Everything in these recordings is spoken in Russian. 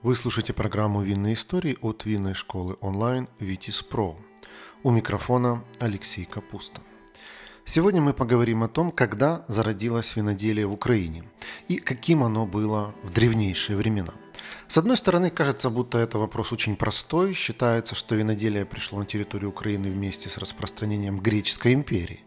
Вы слушаете программу «Винные истории» от винной школы онлайн «Витис Про». У микрофона Алексей Капуста. Сегодня мы поговорим о том, когда зародилось виноделие в Украине и каким оно было в древнейшие времена. С одной стороны, кажется, будто это вопрос очень простой. Считается, что виноделие пришло на территорию Украины вместе с распространением греческой империи,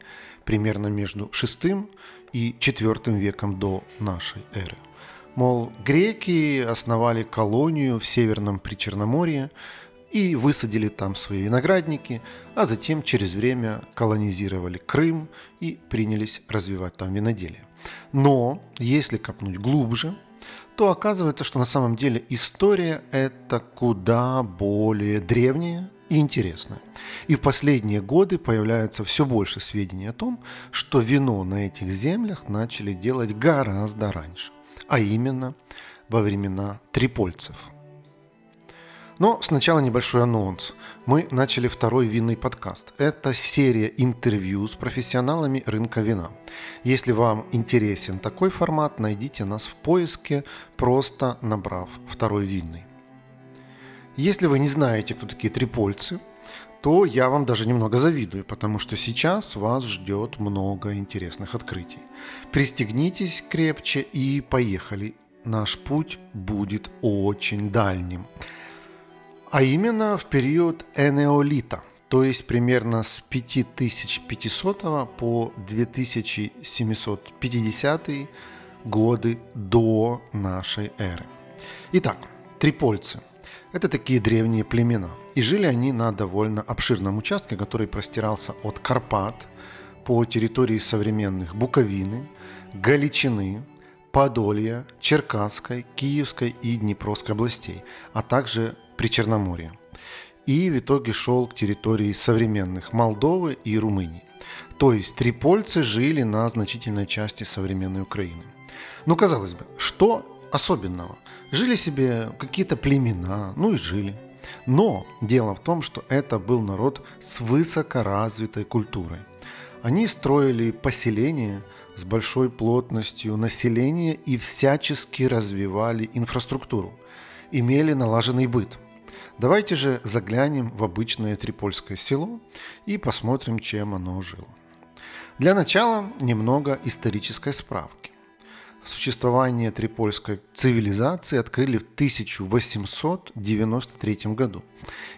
примерно между VI и IV веком до нашей эры – Мол, греки основали колонию в Северном Причерноморье и высадили там свои виноградники, а затем через время колонизировали Крым и принялись развивать там виноделие. Но если копнуть глубже, то оказывается, что на самом деле история это куда более древняя и интересная. И в последние годы появляется все больше сведений о том, что вино на этих землях начали делать гораздо раньше а именно во времена трипольцев. Но сначала небольшой анонс. Мы начали второй винный подкаст. Это серия интервью с профессионалами рынка вина. Если вам интересен такой формат, найдите нас в поиске, просто набрав второй винный. Если вы не знаете, кто такие трипольцы, то я вам даже немного завидую, потому что сейчас вас ждет много интересных открытий. Пристегнитесь крепче и поехали. Наш путь будет очень дальним. А именно в период энеолита, то есть примерно с 5500 по 2750 годы до нашей эры. Итак, трипольцы – это такие древние племена. И жили они на довольно обширном участке, который простирался от Карпат по территории современных Буковины, Галичины, Подолья, Черкасской, Киевской и Днепровской областей, а также Причерноморья. И в итоге шел к территории современных Молдовы и Румынии. То есть трипольцы жили на значительной части современной Украины. Ну, казалось бы, что особенного. Жили себе какие-то племена, ну и жили. Но дело в том, что это был народ с высокоразвитой культурой. Они строили поселения с большой плотностью населения и всячески развивали инфраструктуру, имели налаженный быт. Давайте же заглянем в обычное Трипольское село и посмотрим, чем оно жило. Для начала немного исторической справки. Существование трипольской цивилизации открыли в 1893 году.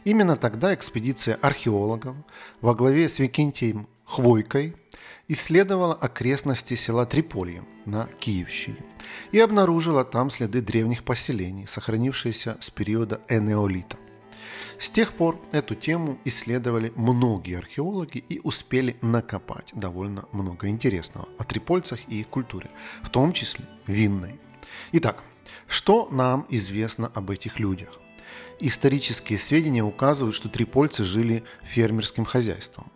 Именно тогда экспедиция археологов во главе с Викентием Хвойкой исследовала окрестности села Триполье на Киевщине и обнаружила там следы древних поселений, сохранившиеся с периода энеолита. С тех пор эту тему исследовали многие археологи и успели накопать довольно много интересного о трипольцах и их культуре, в том числе винной. Итак, что нам известно об этих людях? Исторические сведения указывают, что трипольцы жили фермерским хозяйством.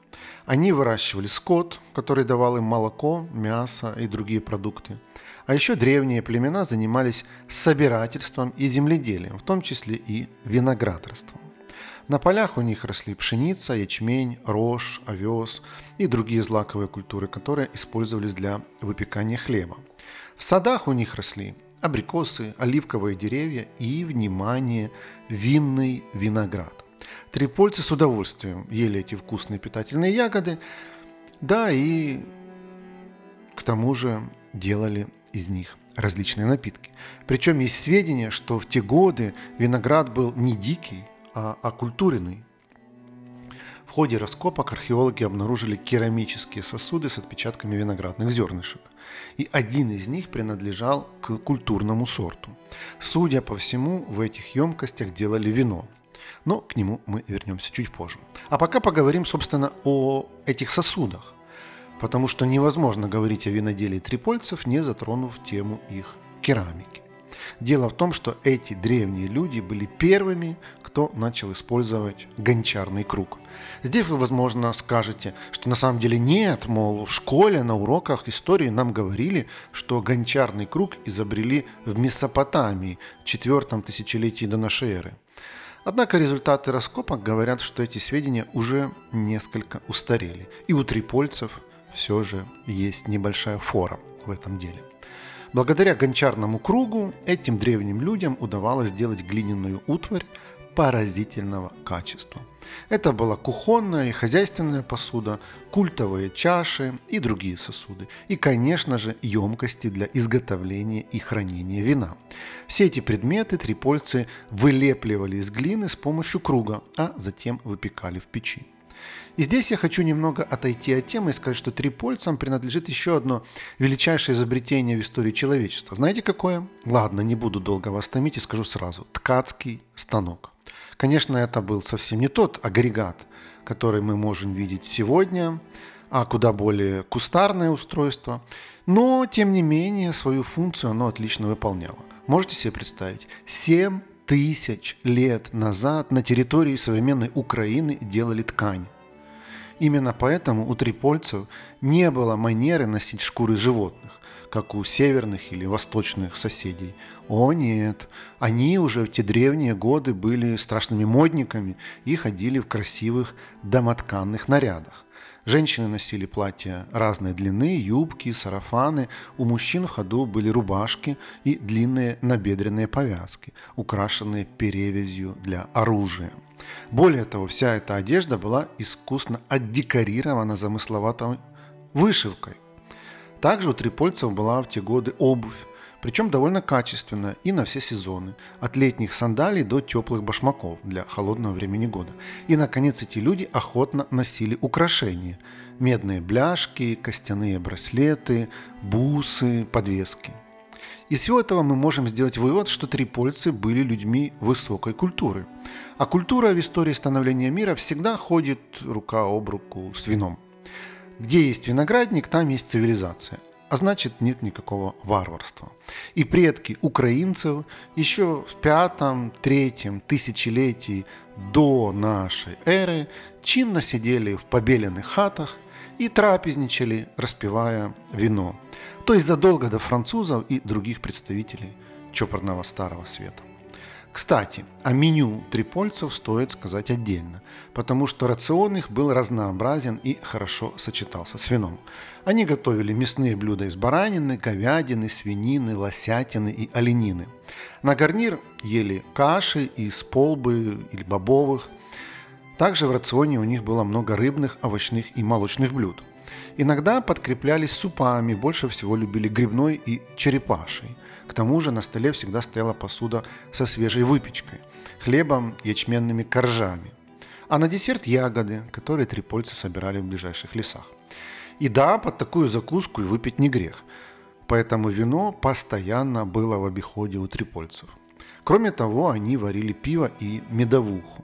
Они выращивали скот, который давал им молоко, мясо и другие продукты. А еще древние племена занимались собирательством и земледелием, в том числе и виноградарством. На полях у них росли пшеница, ячмень, рожь, овес и другие злаковые культуры, которые использовались для выпекания хлеба. В садах у них росли абрикосы, оливковые деревья и, внимание, винный виноград. Трипольцы с удовольствием ели эти вкусные питательные ягоды, да и к тому же делали из них различные напитки. Причем есть сведения, что в те годы виноград был не дикий, а оккультуренный. В ходе раскопок археологи обнаружили керамические сосуды с отпечатками виноградных зернышек. И один из них принадлежал к культурному сорту. Судя по всему, в этих емкостях делали вино. Но к нему мы вернемся чуть позже. А пока поговорим, собственно, о этих сосудах. Потому что невозможно говорить о виноделии трипольцев, не затронув тему их керамики. Дело в том, что эти древние люди были первыми, кто начал использовать гончарный круг. Здесь вы, возможно, скажете, что на самом деле нет, мол, в школе на уроках истории нам говорили, что гончарный круг изобрели в Месопотамии в четвертом тысячелетии до нашей эры. Однако результаты раскопок говорят, что эти сведения уже несколько устарели. И у трипольцев все же есть небольшая фора в этом деле. Благодаря гончарному кругу этим древним людям удавалось сделать глиняную утварь поразительного качества. Это была кухонная и хозяйственная посуда, культовые чаши и другие сосуды. И, конечно же, емкости для изготовления и хранения вина. Все эти предметы трипольцы вылепливали из глины с помощью круга, а затем выпекали в печи. И здесь я хочу немного отойти от темы и сказать, что трипольцам принадлежит еще одно величайшее изобретение в истории человечества. Знаете какое? Ладно, не буду долго вас томить и скажу сразу. Ткацкий станок. Конечно, это был совсем не тот агрегат, который мы можем видеть сегодня, а куда более кустарное устройство. Но, тем не менее, свою функцию оно отлично выполняло. Можете себе представить? 7 тысяч лет назад на территории современной Украины делали ткань. Именно поэтому у трипольцев не было манеры носить шкуры животных, как у северных или восточных соседей. О нет, они уже в те древние годы были страшными модниками и ходили в красивых домотканных нарядах. Женщины носили платья разной длины, юбки, сарафаны. У мужчин в ходу были рубашки и длинные набедренные повязки, украшенные перевязью для оружия. Более того, вся эта одежда была искусно отдекорирована замысловатой вышивкой. Также у трипольцев была в те годы обувь, причем довольно качественная и на все сезоны, от летних сандалий до теплых башмаков для холодного времени года. И, наконец, эти люди охотно носили украшения – медные бляшки, костяные браслеты, бусы, подвески. Из всего этого мы можем сделать вывод, что трипольцы были людьми высокой культуры. А культура в истории становления мира всегда ходит рука об руку с вином. Где есть виноградник, там есть цивилизация а значит нет никакого варварства. И предки украинцев еще в пятом, третьем тысячелетии до нашей эры чинно сидели в побеленных хатах и трапезничали, распивая вино. То есть задолго до французов и других представителей чопорного старого света. Кстати, о меню трипольцев стоит сказать отдельно, потому что рацион их был разнообразен и хорошо сочетался с вином. Они готовили мясные блюда из баранины, говядины, свинины, лосятины и оленины. На гарнир ели каши из полбы или бобовых. Также в рационе у них было много рыбных, овощных и молочных блюд. Иногда подкреплялись супами, больше всего любили грибной и черепашей – к тому же на столе всегда стояла посуда со свежей выпечкой, хлебом, ячменными коржами. А на десерт ягоды, которые трипольцы собирали в ближайших лесах. И да, под такую закуску и выпить не грех. Поэтому вино постоянно было в обиходе у трипольцев. Кроме того, они варили пиво и медовуху.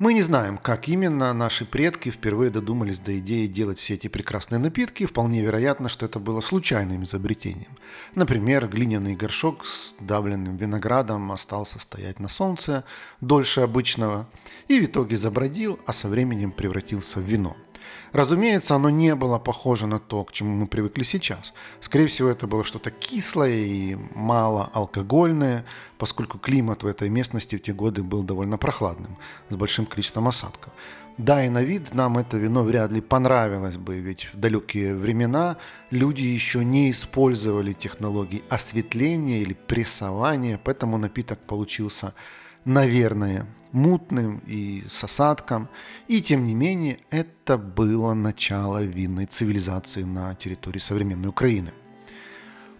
Мы не знаем, как именно наши предки впервые додумались до идеи делать все эти прекрасные напитки. Вполне вероятно, что это было случайным изобретением. Например, глиняный горшок с давленным виноградом остался стоять на солнце дольше обычного и в итоге забродил, а со временем превратился в вино – Разумеется, оно не было похоже на то, к чему мы привыкли сейчас. Скорее всего, это было что-то кислое и мало алкогольное, поскольку климат в этой местности в те годы был довольно прохладным, с большим количеством осадков. Да, и на вид нам это вино вряд ли понравилось бы, ведь в далекие времена люди еще не использовали технологии осветления или прессования, поэтому напиток получился наверное, мутным и с осадком. И тем не менее, это было начало винной цивилизации на территории современной Украины.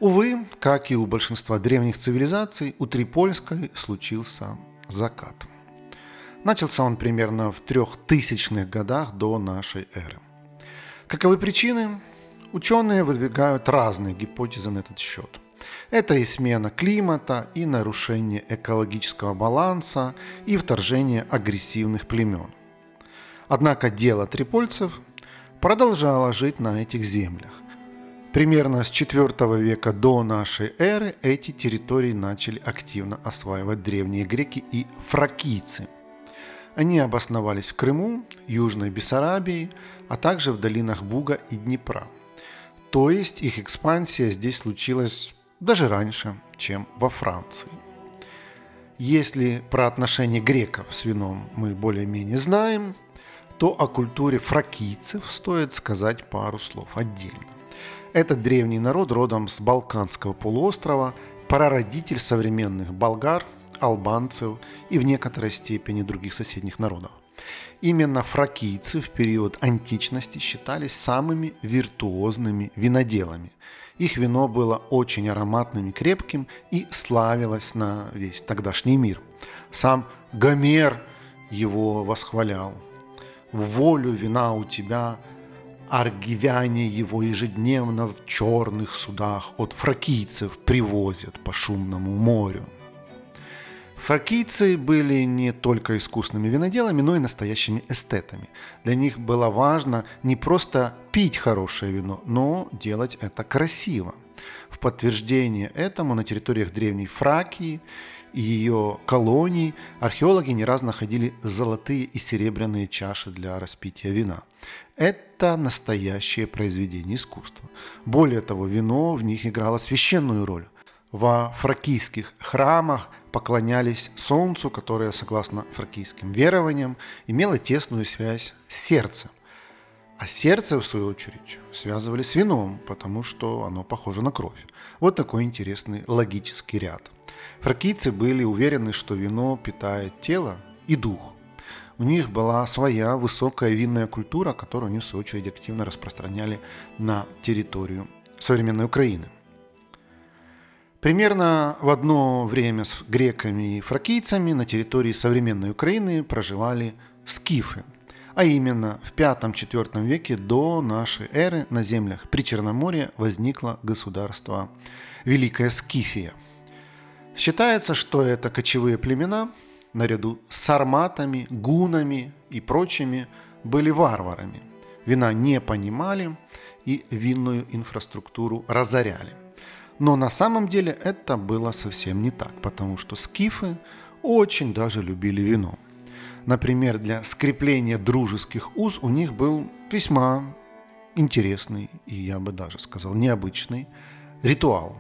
Увы, как и у большинства древних цивилизаций, у Трипольской случился закат. Начался он примерно в трехтысячных годах до нашей эры. Каковы причины? Ученые выдвигают разные гипотезы на этот счет – это и смена климата, и нарушение экологического баланса, и вторжение агрессивных племен. Однако дело трипольцев продолжала жить на этих землях. Примерно с IV века до нашей эры эти территории начали активно осваивать древние греки и фракийцы. Они обосновались в Крыму, Южной Бессарабии, а также в долинах Буга и Днепра. То есть их экспансия здесь случилась даже раньше, чем во Франции. Если про отношения греков с вином мы более-менее знаем, то о культуре фракийцев стоит сказать пару слов отдельно. Этот древний народ родом с Балканского полуострова, прародитель современных болгар, албанцев и в некоторой степени других соседних народов. Именно фракийцы в период античности считались самыми виртуозными виноделами – их вино было очень ароматным и крепким и славилось на весь тогдашний мир. Сам Гомер его восхвалял. В волю вина у тебя, аргивяне его ежедневно в черных судах от фракийцев привозят по шумному морю. Фракийцы были не только искусными виноделами, но и настоящими эстетами. Для них было важно не просто пить хорошее вино, но делать это красиво. В подтверждение этому на территориях древней Фракии и ее колоний археологи не раз находили золотые и серебряные чаши для распития вина. Это настоящее произведение искусства. Более того, вино в них играло священную роль. Во фракийских храмах поклонялись солнцу, которое, согласно фракийским верованиям, имело тесную связь с сердцем. А сердце, в свою очередь, связывали с вином, потому что оно похоже на кровь. Вот такой интересный логический ряд. Фракийцы были уверены, что вино питает тело и дух. У них была своя высокая винная культура, которую они, в свою очередь, активно распространяли на территорию современной Украины – Примерно в одно время с греками и фракийцами на территории современной Украины проживали скифы, а именно в V-IV веке до нашей эры на землях Причерноморья возникло государство Великая Скифия. Считается, что это кочевые племена, наряду с сарматами, гунами и прочими, были варварами. Вина не понимали и винную инфраструктуру разоряли. Но на самом деле это было совсем не так, потому что скифы очень даже любили вино. Например, для скрепления дружеских уз у них был весьма интересный и, я бы даже сказал, необычный ритуал.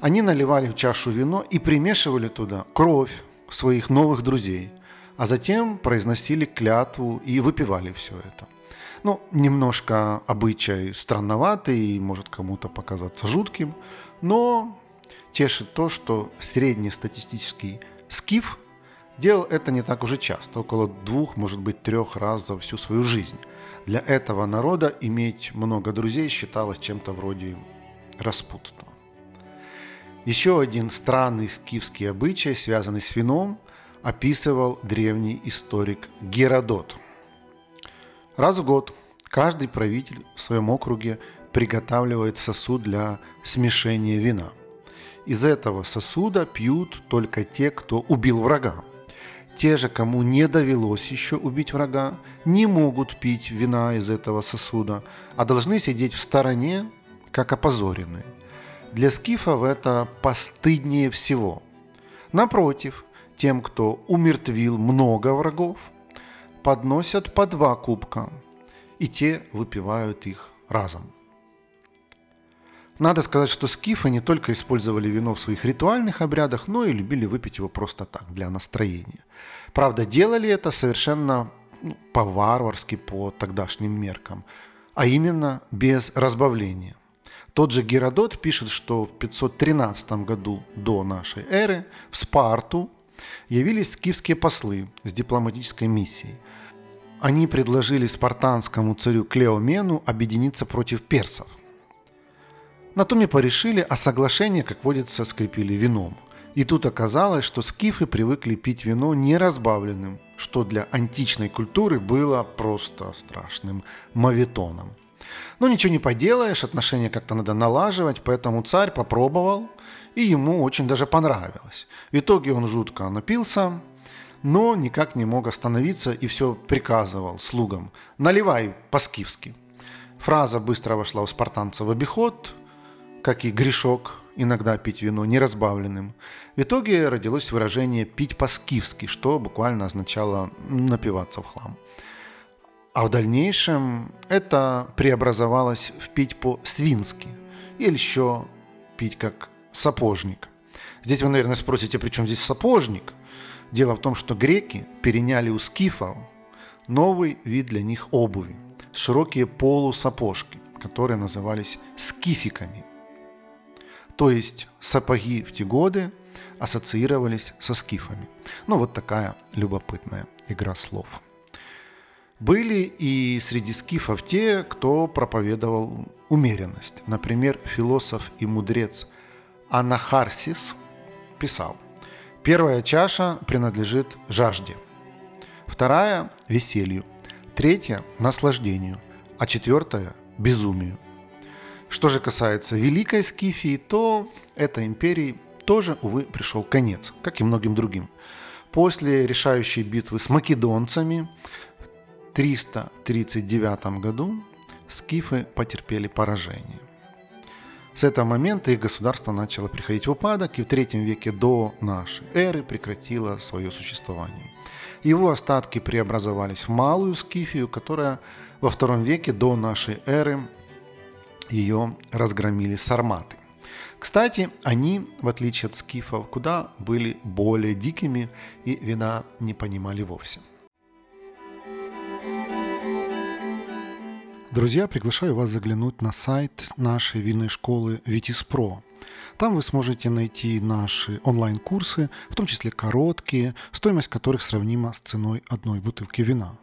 Они наливали в чашу вино и примешивали туда кровь своих новых друзей, а затем произносили клятву и выпивали все это. Ну, немножко обычай странноватый и может кому-то показаться жутким, но тешит то, что среднестатистический скиф делал это не так уже часто, около двух, может быть, трех раз за всю свою жизнь. Для этого народа иметь много друзей считалось чем-то вроде распутства. Еще один странный скифский обычай, связанный с вином, описывал древний историк Геродот. Раз в год каждый правитель в своем округе приготавливает сосуд для смешения вина. Из этого сосуда пьют только те, кто убил врага. Те же, кому не довелось еще убить врага, не могут пить вина из этого сосуда, а должны сидеть в стороне, как опозоренные. Для скифов это постыднее всего. Напротив, тем, кто умертвил много врагов, подносят по два кубка, и те выпивают их разом. Надо сказать, что скифы не только использовали вино в своих ритуальных обрядах, но и любили выпить его просто так, для настроения. Правда, делали это совершенно ну, по-варварски, по тогдашним меркам, а именно без разбавления. Тот же Геродот пишет, что в 513 году до нашей эры в Спарту явились скифские послы с дипломатической миссией. Они предложили спартанскому царю Клеомену объединиться против персов – на то мы порешили, а соглашение, как водится, скрепили вином. И тут оказалось, что скифы привыкли пить вино неразбавленным, что для античной культуры было просто страшным мавитоном. Но ничего не поделаешь, отношения как-то надо налаживать, поэтому царь попробовал, и ему очень даже понравилось. В итоге он жутко напился, но никак не мог остановиться и все приказывал слугам «наливай по-скифски». Фраза быстро вошла у спартанцев в обиход, как и грешок иногда пить вино неразбавленным. В итоге родилось выражение «пить по-скифски», что буквально означало напиваться в хлам. А в дальнейшем это преобразовалось в пить по-свински или еще пить как сапожник. Здесь вы, наверное, спросите, при чем здесь сапожник? Дело в том, что греки переняли у скифов новый вид для них обуви – широкие полусапожки, которые назывались скификами. То есть сапоги в те годы ассоциировались со скифами. Ну вот такая любопытная игра слов. Были и среди скифов те, кто проповедовал умеренность. Например, философ и мудрец Анахарсис писал, «Первая чаша принадлежит жажде, вторая – веселью, третья – наслаждению, а четвертая – безумию». Что же касается Великой Скифии, то этой империи тоже, увы, пришел конец, как и многим другим. После решающей битвы с македонцами 339 году скифы потерпели поражение. С этого момента их государство начало приходить в упадок и в третьем веке до нашей эры прекратило свое существование. Его остатки преобразовались в Малую Скифию, которая во втором веке до нашей эры ее разгромили сарматы. Кстати, они, в отличие от скифов, куда были более дикими и вина не понимали вовсе. Друзья, приглашаю вас заглянуть на сайт нашей винной школы Pro. Там вы сможете найти наши онлайн-курсы, в том числе короткие, стоимость которых сравнима с ценой одной бутылки вина.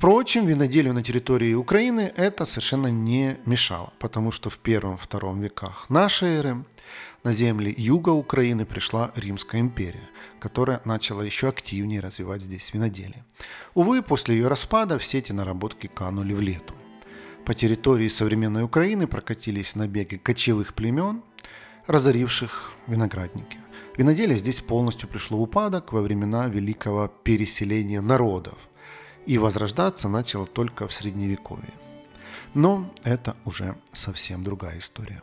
Впрочем, виноделию на территории Украины это совершенно не мешало, потому что в первом-втором веках нашей эры на земли юга Украины пришла Римская империя, которая начала еще активнее развивать здесь виноделие. Увы, после ее распада все эти наработки канули в лету. По территории современной Украины прокатились набеги кочевых племен, разоривших виноградники. Виноделие здесь полностью пришло в упадок во времена великого переселения народов и возрождаться начало только в Средневековье. Но это уже совсем другая история.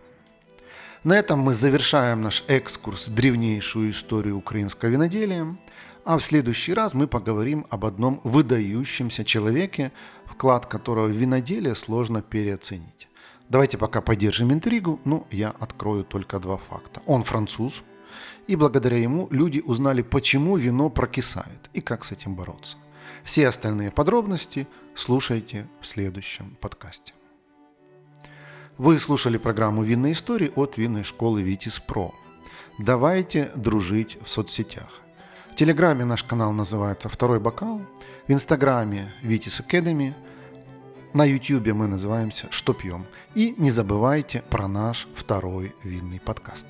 На этом мы завершаем наш экскурс в древнейшую историю украинского виноделия – а в следующий раз мы поговорим об одном выдающемся человеке, вклад которого в виноделие сложно переоценить. Давайте пока поддержим интригу, но я открою только два факта. Он француз, и благодаря ему люди узнали, почему вино прокисает и как с этим бороться. Все остальные подробности слушайте в следующем подкасте. Вы слушали программу «Винные истории» от винной школы «Витис Про». Давайте дружить в соцсетях. Телеграме наш канал называется «Второй бокал», в Инстаграме «Витис Academy», на Ютьюбе мы называемся «Что пьем». И не забывайте про наш второй винный подкаст.